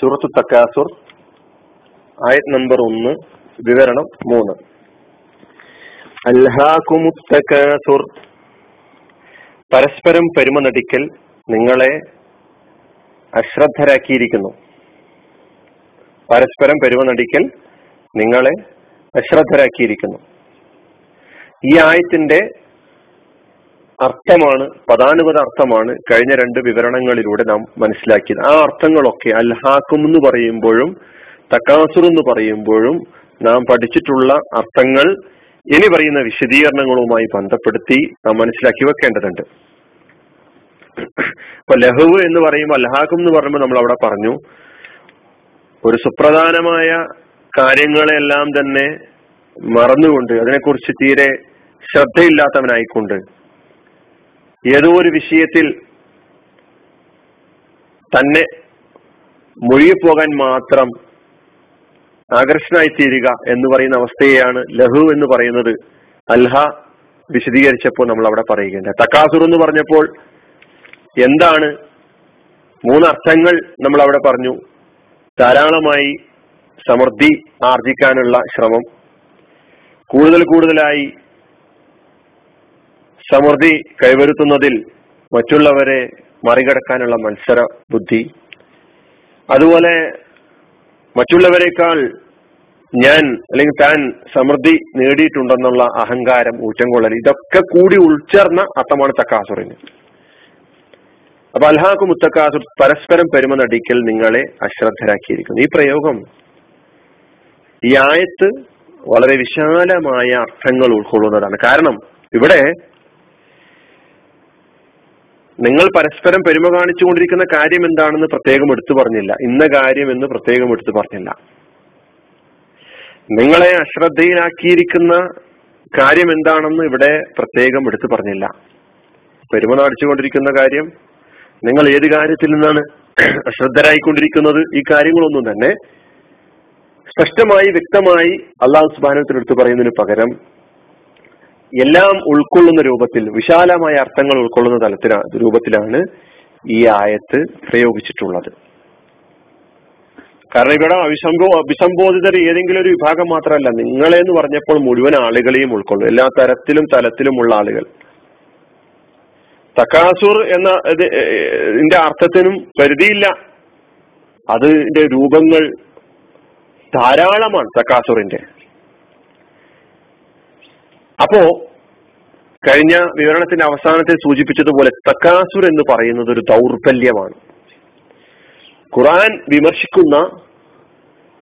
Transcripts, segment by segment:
സൂറത്തു തക്കാസുർ ആയത് നമ്പർ ഒന്ന് വിവരണം മൂന്ന്. അൽഹാകുമുത്തക്കാസുർ പരസ്പരം പെരുമ നടിക്കൽ നിങ്ങളെ അശ്രദ്ധരാക്കിയിരിക്കുന്നു. പരസ്പരം പെരുമ നടിക്കൽ നിങ്ങളെ അശ്രദ്ധരാക്കിയിരിക്കുന്നു. ഈ ആയത്തിന്റെ അർത്ഥമാണ് പദാനുപത അർത്ഥമാണ് കഴിഞ്ഞ രണ്ട് വിവരണങ്ങളിലൂടെ നാം മനസ്സിലാക്കിയത്. ആ അർത്ഥങ്ങളൊക്കെ അൽഹാക്കും എന്ന് പറയുമ്പോഴും തക്കാസുർ എന്ന് പറയുമ്പോഴും നാം പഠിച്ചിട്ടുള്ള അർത്ഥങ്ങൾ ഇനി പറയുന്ന വിശദീകരണങ്ങളുമായി ബന്ധപ്പെടുത്തി നാം മനസ്സിലാക്കി വെക്കേണ്ടതുണ്ട്. ഇപ്പൊ ലഹുവ് എന്ന് പറയുമ്പോൾ അൽഹാക്കും എന്ന് പറയുമ്പോൾ നമ്മൾ അവിടെ പറഞ്ഞു ഒരു സുപ്രധാനമായ കാര്യങ്ങളെല്ലാം തന്നെ മറന്നുകൊണ്ട് അതിനെക്കുറിച്ച് തീരെ ശ്രദ്ധയില്ലാത്തവനായിക്കൊണ്ട് ഏതോ ഒരു വിഷയത്തിൽ തന്നെ മുഴുകിപ്പോകാൻ മാത്രം ആകർഷണമായി തീരുക എന്ന് പറയുന്ന അവസ്ഥയെയാണ് ലഹു എന്ന് പറയുന്നത്. അൽഹ വിശദീകരിച്ചപ്പോൾ നമ്മൾ അവിടെ പറയുകയുണ്ട് തക്കാസുർ എന്ന് പറഞ്ഞപ്പോൾ എന്താണ്? മൂന്നർത്ഥങ്ങൾ നമ്മൾ അവിടെ പറഞ്ഞു. ധാരാളമായി സമൃദ്ധി ആർജിക്കാനുള്ള ശ്രമം. കൂടുതൽ കൂടുതലായി സമൃദ്ധി കൈവരുത്തുന്നതിൽ മറ്റുള്ളവരെ മറികടക്കാനുള്ള മത്സര ബുദ്ധി. അതുപോലെ മറ്റുള്ളവരെക്കാൾ ഞാൻ അല്ലെങ്കിൽ താൻ സമൃദ്ധി നേടിയിട്ടുണ്ടെന്നുള്ള അഹങ്കാരം ഊറ്റംകൊള്ളൽ ഇതൊക്കെ കൂടി ഉൾച്ചേർന്ന അർത്ഥമാണ് തക്കാസുറിന്. അപ്പൊ അൽഹാക്കും മുത്തക്കാസുർ പരസ്പരം പെരുമ നടിക്കൽ നിങ്ങളെ അശ്രദ്ധരാക്കിയിരിക്കുന്നു. ഈ പ്രയോഗം ഈ ആയത്ത് വളരെ വിശാലമായ അർത്ഥങ്ങൾ ഉൾക്കൊള്ളുന്നതാണ്. കാരണം ഇവിടെ നിങ്ങൾ പരസ്പരം പെരുമ കാണിച്ചുകൊണ്ടിരിക്കുന്ന കാര്യം എന്താണെന്ന് പ്രത്യേകം എടുത്തു പറഞ്ഞില്ല. ഇന്ന കാര്യം എന്ന് പ്രത്യേകം എടുത്തു പറഞ്ഞില്ല. നിങ്ങളെ അശ്രദ്ധയിലാക്കിയിരിക്കുന്ന കാര്യം എന്താണെന്ന് ഇവിടെ പ്രത്യേകം എടുത്തു പറഞ്ഞില്ല. പെരുമ കാണിച്ചുകൊണ്ടിരിക്കുന്ന കാര്യം നിങ്ങൾ ഏത് കാര്യത്തിൽ നിന്നാണ് അശ്രദ്ധരായിക്കൊണ്ടിരിക്കുന്നത്? ഈ കാര്യങ്ങളൊന്നും തന്നെ സ്പഷ്ടമായി വ്യക്തമായി അള്ളാഹു സുബാനത്തിൽ എടുത്തു പറയുന്നതിന് പകരം എല്ലാം ഉൾക്കൊള്ളുന്ന രൂപത്തിൽ വിശാലമായ അർത്ഥങ്ങൾ ഉൾക്കൊള്ളുന്ന തലത്തിലാ രൂപത്തിലാണ് ഈ ആയത്ത് പ്രയോഗിച്ചിട്ടുള്ളത്. കാരണം ഇവിടെ അഭിസംബോ അഭിസംബോധിതർ ഏതെങ്കിലും ഒരു വിഭാഗം മാത്രമല്ല നിങ്ങളെ എന്ന് പറഞ്ഞപ്പോൾ മുഴുവൻ ആളുകളെയും ഉൾക്കൊള്ളും. എല്ലാ തരത്തിലും തലത്തിലുമുള്ള ആളുകൾ. തക്കാസുർ എന്ന ഇതിന്റെ അർത്ഥത്തിനും പരിധിയില്ല. അതിന്റെ രൂപങ്ങൾ ധാരാളമാണ് തക്കാസുറിന്റെ അപ്പോ കഴിഞ്ഞ വിവരണത്തിന്റെ അവസാനത്തിൽ സൂചിപ്പിച്ചതുപോലെ തക്കാസുർ എന്ന് പറയുന്നത് ഒരു ദൗർബല്യമാണ്. ഖുറാൻ വിമർശിക്കുന്ന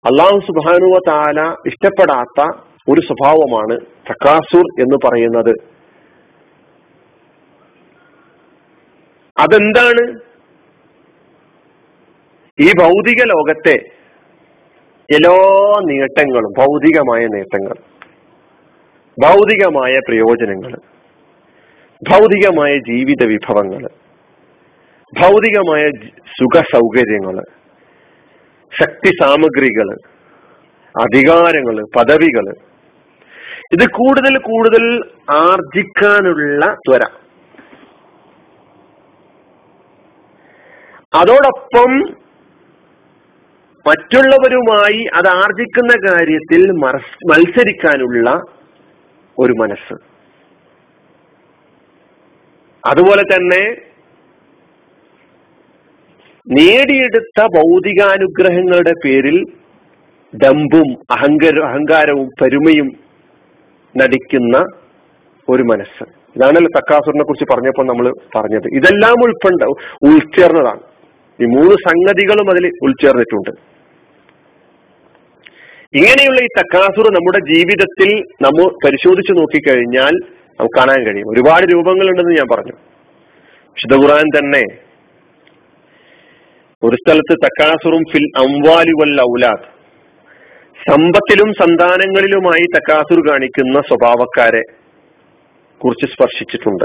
അള്ളാഹു സുബാനുവ താല ഇഷ്ടപ്പെടാത്ത ഒരു സ്വഭാവമാണ് തക്കാസുർ എന്ന് പറയുന്നത്. അതെന്താണ്? ഈ ഭൗതിക ലോകത്തെ എല്ലാ നേട്ടങ്ങളും ഭൗതികമായ നേട്ടങ്ങൾ ഭൗതികമായ പ്രയോജനങ്ങൾ ഭൗതികമായ ജീവിത വിഭവങ്ങൾ ഭൗതികമായ സുഖ സൗകര്യങ്ങൾ ശക്തി സാമഗ്രികൾ അധികാരങ്ങൾ പദവികൾ. ഇത് കൂടുതൽ കൂടുതൽ ആർജിക്കാനുള്ള ത്വര. അതോടൊപ്പം മറ്റുള്ളവരുമായി അത് ആർജിക്കുന്ന കാര്യത്തിൽ മത്സരിക്കാനുള്ള ഒരു മനസ്സ്. അതുപോലെ തന്നെ നേടിയെടുത്ത ഭൗതികാനുഗ്രഹങ്ങളുടെ പേരിൽ ഡമ്പും അഹങ്കാര അഹങ്കാരവും പെരുമയും നടിക്കുന്ന ഒരു മനസ്സ്. ഇതാണല്ലോ തക്കാസുറിനെ കുറിച്ച് പറഞ്ഞപ്പോൾ നമ്മൾ പറഞ്ഞത്. ഇതെല്ലാം ഉൾപ്പെണ്ട ഉൾച്ചേർന്നതാണ്. ഈ മൂന്ന് സംഗതികളും അതിൽ ഉൾച്ചേർന്നിട്ടുണ്ട്. ഇങ്ങനെയുള്ള ഈ തക്കാസുർ നമ്മുടെ ജീവിതത്തിൽ നമ്മൾ പരിശോധിച്ചു നോക്കിക്കഴിഞ്ഞാൽ നമുക്ക് കാണാൻ കഴിയും. ഒരുപാട് രൂപങ്ങളുണ്ടെന്ന് ഞാൻ പറഞ്ഞു. വിശുദ്ധ ഖുർആൻ തന്നെ ഒരു സ്ഥലത്ത് തക്കാസുറും ഫിൽ അംവാലി വൽ ഔലാദ് സമ്പത്തിലും സന്താനങ്ങളിലുമായി തക്കാസുർ കാണിക്കുന്ന സ്വഭാവക്കാരെ കുറിച്ച് സ്പർശിച്ചിട്ടുണ്ട്.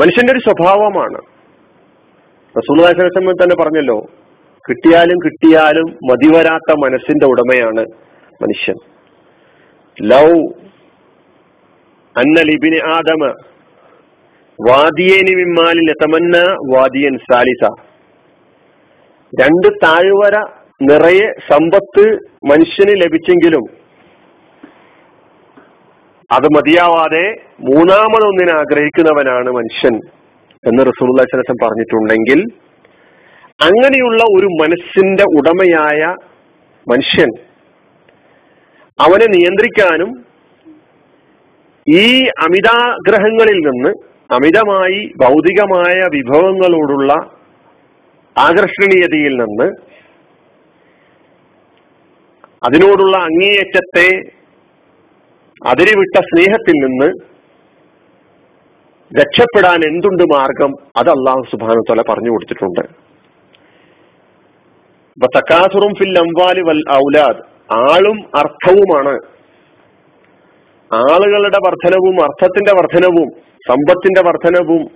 മനുഷ്യന്റെ ഒരു സ്വഭാവമാണ്. റസൂൽ തന്നെ പറഞ്ഞല്ലോ കിട്ടിയാലും കിട്ടിയാലും മതിവരാത്ത മനസ്സിന്റെ ഉടമയാണ് മനുഷ്യൻ. ലൗ അന്ന ലിബിന് ആദമ വാദിയേനി വിമാലിൽ എത്തമന്ന വാദിയൻ സാലിസ. രണ്ട് താഴ്വര നിറയെ സമ്പത്ത് മനുഷ്യന് ലഭിച്ചെങ്കിലും അത് മതിയാവാതെ മൂന്നാമതൊന്നിനെ ആഗ്രഹിക്കുന്നവനാണ് മനുഷ്യൻ എന്ന് റസൂൽ പറഞ്ഞിട്ടുണ്ടെങ്കിൽ അങ്ങനെയുള്ള ഒരു മനസ്സിന്റെ ഉടമയായ മനുഷ്യൻ അവനെ നിയന്ത്രിക്കാനും ഈ അമിതാഗ്രഹങ്ങളിൽ നിന്ന് അമിതമായി ഭൗതികമായ വിഭവങ്ങളോടുള്ള ആകർഷണീയതയിൽ നിന്ന് അതിനോടുള്ള അങ്ങേയറ്റത്തെ അതിരിവിട്ട സ്നേഹത്തിൽ നിന്ന് രക്ഷപ്പെടാൻ എന്തുണ്ട് മാർഗം? അത് അള്ളാഹു സുബാനു പറഞ്ഞു കൊടുത്തിട്ടുണ്ട്. തക്കാസുറും ഫിൽ അംവാലി വൽ ഔലാദ്. ആളും അർത്ഥവുമാണ്. ആളുകളുടെ വർധനവും അർത്ഥത്തിന്റെ വർധനവും സമ്പത്തിന്റെ വർധനവും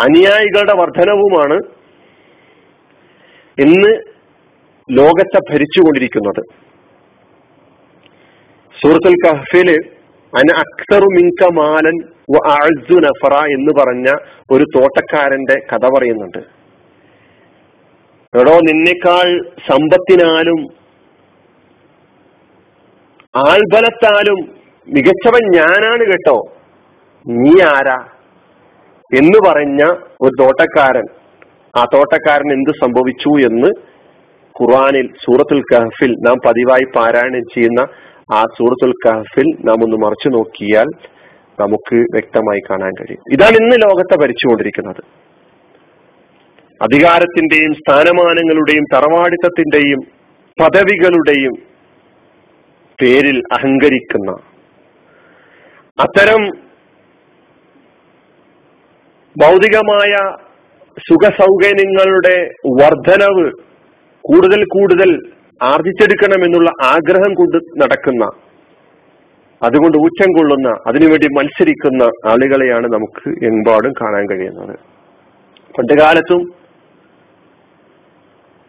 അനുയായികളുടെ വർധനവുമാണ് ഇന്ന് ലോകത്തെ ഭരിച്ചുകൊണ്ടിരിക്കുന്നത്. സൂറത്തുൽ കഹ്ഫിൽ അന അക്തറു മിങ്ക മാലൻ നഫറ എന്ന് പറഞ്ഞ ഒരു തോട്ടക്കാരന്റെ കഥ പറയുന്നുണ്ട്. എടോ നിന്നേക്കാൾ സമ്പത്തിനാലും ആൾബലത്താലും മികച്ചവൻ ഞാനാണ് കേട്ടോ. നീ ആരാ എന്ന് പറഞ്ഞ ഒരു തോട്ടക്കാരൻ. ആ തോട്ടക്കാരൻ എന്ത് സംഭവിച്ചു എന്ന് ഖുർആാനിൽ സൂറത്തുൽ കഹഫിൽ നാം പതിവായി പാരായണം ചെയ്യുന്ന ആ സൂറത്തുൽ കഹഫിൽ നാം ഒന്ന് മറിച്ചു നോക്കിയാൽ നമുക്ക് വ്യക്തമായി കാണാൻ കഴിയും. ഇതാണ് ഇന്ന് ലോകത്തെ ഭരിച്ചുകൊണ്ടിരിക്കുന്നത്. അധികാരത്തിന്റെയും സ്ഥാനമാനങ്ങളുടെയും തറവാടിത്തത്തിന്റെയും പദവികളുടെയും പേരിൽ അഹങ്കരിക്കുന്ന അത്തരം ഭൗതികമായ സുഖ സൗകര്യങ്ങളുടെ വർധനവ് കൂടുതൽ കൂടുതൽ ആർജിച്ചെടുക്കണമെന്നുള്ള ആഗ്രഹം കൊണ്ട് നടക്കുന്ന അതുകൊണ്ട് ഊറ്റം കൊള്ളുന്ന അതിനുവേണ്ടി മത്സരിക്കുന്ന ആളുകളെയാണ് നമുക്ക് എമ്പാടും കാണാൻ കഴിയുന്നത്. പണ്ടുകാലത്തും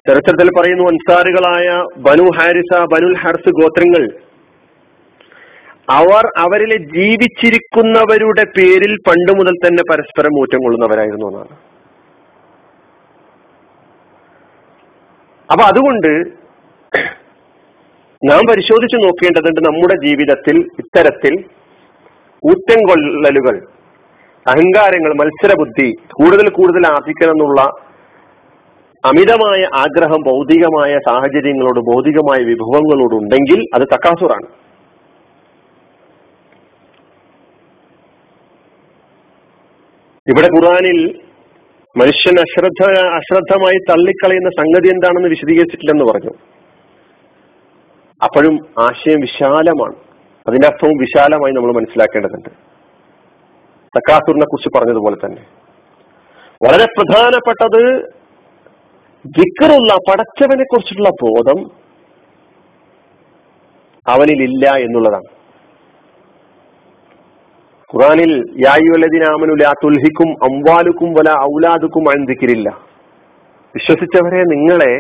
ചരിത്രത്തിൽ പറയുന്നു അൻസാറുകളായ ബനു ഹാരിസ ബനുൽ ഹർസ് ഗോത്രങ്ങൾ. അവർ അവരിലെ ജീവിച്ചിരിക്കുന്നവരുടെ പേരിൽ പണ്ട് മുതൽ തന്നെ പരസ്പരം ഊറ്റം കൊള്ളുന്നവരായിരുന്നു എന്നാണ്. അപ്പൊ അതുകൊണ്ട് നാം പരിശോധിച്ചു നോക്കേണ്ടതുണ്ട് നമ്മുടെ ജീവിതത്തിൽ ഇത്തരത്തിൽ ഊറ്റം കൊള്ളലുകൾ അഹങ്കാരങ്ങൾ മത്സരബുദ്ധി കൂടുതൽ കൂടുതൽ ആർജിക്കണം എന്നുള്ള അമിതമായ ആഗ്രഹം ഭൗതികമായ സാഹചര്യങ്ങളോട് ഭൗതികമായ വിഭവങ്ങളോട് ഉണ്ടെങ്കിൽ അത് തക്കാസുറാണ്. ഇവിടെ ഖുറാനിൽ മനുഷ്യൻ അശ്രദ്ധ അശ്രദ്ധമായി തള്ളിക്കളയുന്ന സംഗതി എന്താണെന്ന് വിശദീകരിച്ചിട്ടില്ലെന്ന് പറഞ്ഞു. അപ്പോഴും ആശയം വിശാലമാണ്. അതിന്റെ അർത്ഥവും വിശാലമായി നമ്മൾ മനസ്സിലാക്കേണ്ടതുണ്ട്. തക്കാസുറിനെ കുറിച്ച് പറഞ്ഞതുപോലെ തന്നെ. വളരെ പ്രധാനപ്പെട്ടത് വിക്കറുള്ള പടച്ചവനെ കുറിച്ചുള്ള ബോധം അവനിലില്ല എന്നുള്ളതാണ്. ഖുറാനിൽ യായുവലദിനാമനുല തുൽഹിക്കും അംവാലുക്കും വല ഔലാദുക്കും അഴുതിക്കില്ല വിശ്വസിച്ചവരെ നിങ്ങളെ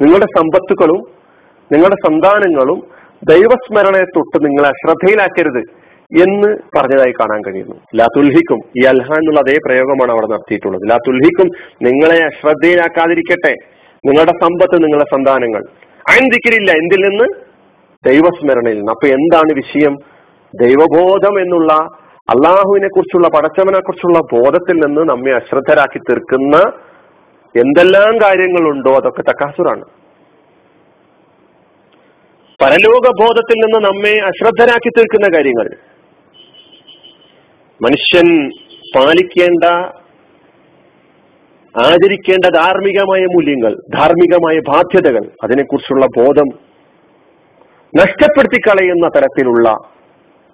നിങ്ങളുടെ സമ്പത്തുക്കളും നിങ്ങളുടെ സന്താനങ്ങളും ദൈവസ്മരണയെ തൊട്ട് നിങ്ങളെ ശ്രദ്ധയിലാക്കരുത് എന്ന് പറഞ്ഞതായി കാണാൻ കഴിയുന്നു. ലാതുൽഹിക്കും ഈ അൽഹ എന്നുള്ള അതേ പ്രയോഗമാണ് അവിടെ നടത്തിയിട്ടുള്ളത്. ലാതുൽഹിക്കും നിങ്ങളെ അശ്രദ്ധയിലാക്കാതിരിക്കട്ടെ. നിങ്ങളുടെ സമ്പത്ത് നിങ്ങളുടെ സന്താനങ്ങൾ. അയന്തിക്കരില്ല എന്തിൽ നിന്ന്? ദൈവസ്മരണയിൽ നിന്ന്. അപ്പൊ എന്താണ് വിഷയം? ദൈവബോധം എന്നുള്ള അള്ളാഹുവിനെ കുറിച്ചുള്ള പടച്ചവനെ കുറിച്ചുള്ള ബോധത്തിൽ നിന്ന് നമ്മെ അശ്രദ്ധരാക്കി തീർക്കുന്ന എന്തെല്ലാം കാര്യങ്ങളുണ്ടോ അതൊക്കെ തക്കാസുറാണ്. പരലോക ബോധത്തിൽ നിന്ന് നമ്മെ അശ്രദ്ധരാക്കി തീർക്കുന്ന കാര്യങ്ങൾ. മനുഷ്യൻ പാലിക്കേണ്ട ആചരിക്കേണ്ട ധാർമ്മികമായ മൂല്യങ്ങൾ ധാർമ്മികമായ ബാധ്യതകൾ അതിനെക്കുറിച്ചുള്ള ബോധം നഷ്ടപ്പെടുത്തി കളയുന്ന തരത്തിലുള്ള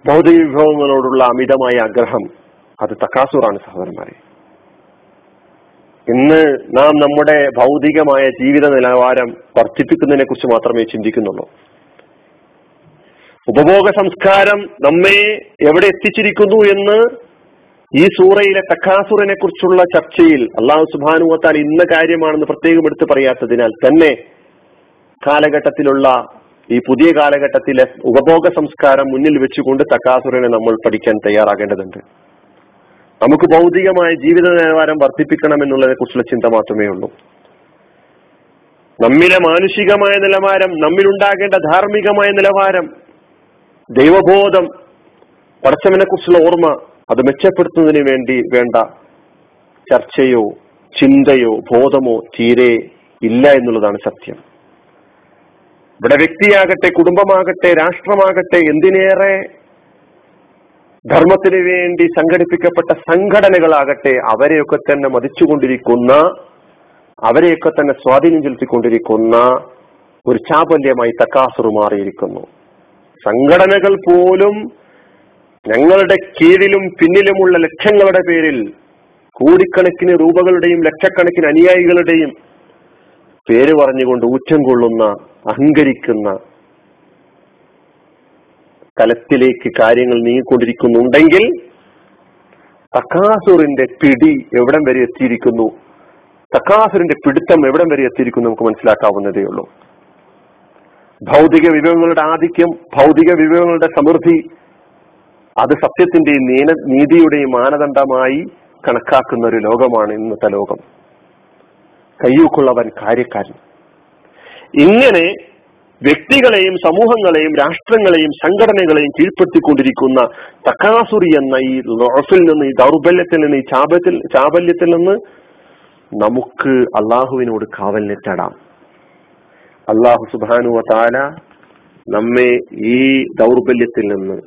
ഭൗതിക വിഭവങ്ങളോടുള്ള അമിതമായ ആഗ്രഹം അത് തക്കാസൂറാണ് സഹോദരന്മാരെ. ഇന്ന് നാം നമ്മുടെ ഭൗതികമായ ജീവിത നിലവാരം വർദ്ധിപ്പിക്കുന്നതിനെ കുറിച്ച് മാത്രമേ ചിന്തിക്കുന്നുള്ളൂ. ഉപഭോഗ സംസ്കാരം നമ്മെ എവിടെ എത്തിച്ചിരിക്കുന്നു എന്ന് ഈ സൂറയിലെ തക്കാസുറിനെ കുറിച്ചുള്ള ചർച്ചയിൽ അള്ളാഹു സുബാനുവത്താൽ ഇന്ന കാര്യമാണെന്ന് പ്രത്യേകം എടുത്ത് പറയാത്തതിനാൽ തന്നെ കാലഘട്ടത്തിലുള്ള ഈ പുതിയ കാലഘട്ടത്തിലെ ഉപഭോഗ സംസ്കാരം മുന്നിൽ വെച്ചുകൊണ്ട് തക്കാസുറിനെ നമ്മൾ പഠിക്കാൻ തയ്യാറാകേണ്ടതുണ്ട്. നമുക്ക് ഭൗതികമായ ജീവിത നിലവാരം വർദ്ധിപ്പിക്കണം എന്നുള്ളതിനെ കുറിച്ചുള്ള ചിന്ത മാത്രമേ ഉള്ളൂ. നമ്മിലെ മാനുഷികമായ നിലവാരം നമ്മിലുണ്ടാകേണ്ട ധാർമ്മികമായ നിലവാരം ദൈവബോധം പടച്ചവനെ കുറിച്ചുള്ള ഓർമ്മ അത് മെച്ചപ്പെടുത്തുന്നതിന് വേണ്ടി വേണ്ട ചർച്ചയോ ചിന്തയോ ബോധമോ തീരെ ഇല്ല എന്നുള്ളതാണ് സത്യം. ഇവിടെ വ്യക്തിയാകട്ടെ കുടുംബമാകട്ടെ രാഷ്ട്രമാകട്ടെ എന്തിനേറെ ധർമ്മത്തിന് വേണ്ടി സംഘടിപ്പിക്കപ്പെട്ട സംഘടനകളാകട്ടെ അവരെയൊക്കെ തന്നെ മതിച്ചുകൊണ്ടിരിക്കുന്ന അവരെയൊക്കെ തന്നെ സ്വാധീനം ചെലുത്തിക്കൊണ്ടിരിക്കുന്ന ഒരു ചാപല്യമായി തക്കാസുറു മാറിയിരിക്കുന്നു സംഘടനകൾ പോലും ഞങ്ങളുടെ കീഴിലും പിന്നിലുമുള്ള ലക്ഷങ്ങളുടെ പേരിൽ കോടിക്കണക്കിന് രൂപകളുടെയും ലക്ഷക്കണക്കിന് അനുയായികളുടെയും പേര് പറഞ്ഞുകൊണ്ട് ഊറ്റം കൊള്ളുന്ന അഹങ്കരിക്കുന്ന തലത്തിലേക്ക് കാര്യങ്ങൾ നീങ്ങിക്കൊണ്ടിരിക്കുന്നുണ്ടെങ്കിൽ തക്കാസുറിന്റെ പിടി എവിടം വരെ എത്തിയിരിക്കുന്നു? തക്കാസുറിന്റെ പിടുത്തം എവിടം വരെ എത്തിയിരിക്കുന്നു നമുക്ക് മനസ്സിലാക്കാവുന്നതേ ഉള്ളൂ. ഭൗതിക വിഭവങ്ങളുടെ ആധിക്യം ഭൗതിക വിഭവങ്ങളുടെ സമൃദ്ധി അത് സത്യത്തിന്റെയും നീന നീതിയുടെയും മാനദണ്ഡമായി കണക്കാക്കുന്ന ഒരു ലോകമാണ് ഇന്നത്തെ ലോകം. കയ്യൂക്കുള്ളവൻ കാര്യക്കാരൻ. ഇങ്ങനെ വ്യക്തികളെയും സമൂഹങ്ങളെയും രാഷ്ട്രങ്ങളെയും സംഘടനകളെയും കീഴ്പ്പെടുത്തിക്കൊണ്ടിരിക്കുന്ന തക്കാസുറി എന്ന ഈ ലോഫിൽ നിന്ന് ഈ ദൗർബല്യത്തിൽ നിന്ന് ഈ ചാപത്തിൽ ചാബല്യത്തിൽ നിന്ന് നമുക്ക് അള്ളാഹുവിനോട് കാവലിനെ തേടാം അള്ളാഹു സുബാനു താല നമ്മെ ഈ ദൗർബല്യത്തിൽ നിന്ന്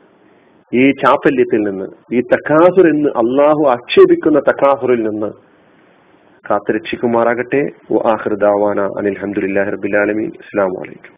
ഈ ചാപ്പല്യത്തിൽ നിന്ന് ഈ തക്കാസുർ എന്ന് അള്ളാഹു ആക്ഷേപിക്കുന്ന തക്കാസുറിൽ നിന്ന് കാത്തുരക്ഷിക്കുമാറാകട്ടെ. ആഹൃദാവാന അനിൽ റബ്ബിൽ ആലമീൻ. അസ്സാം വലൈക്കും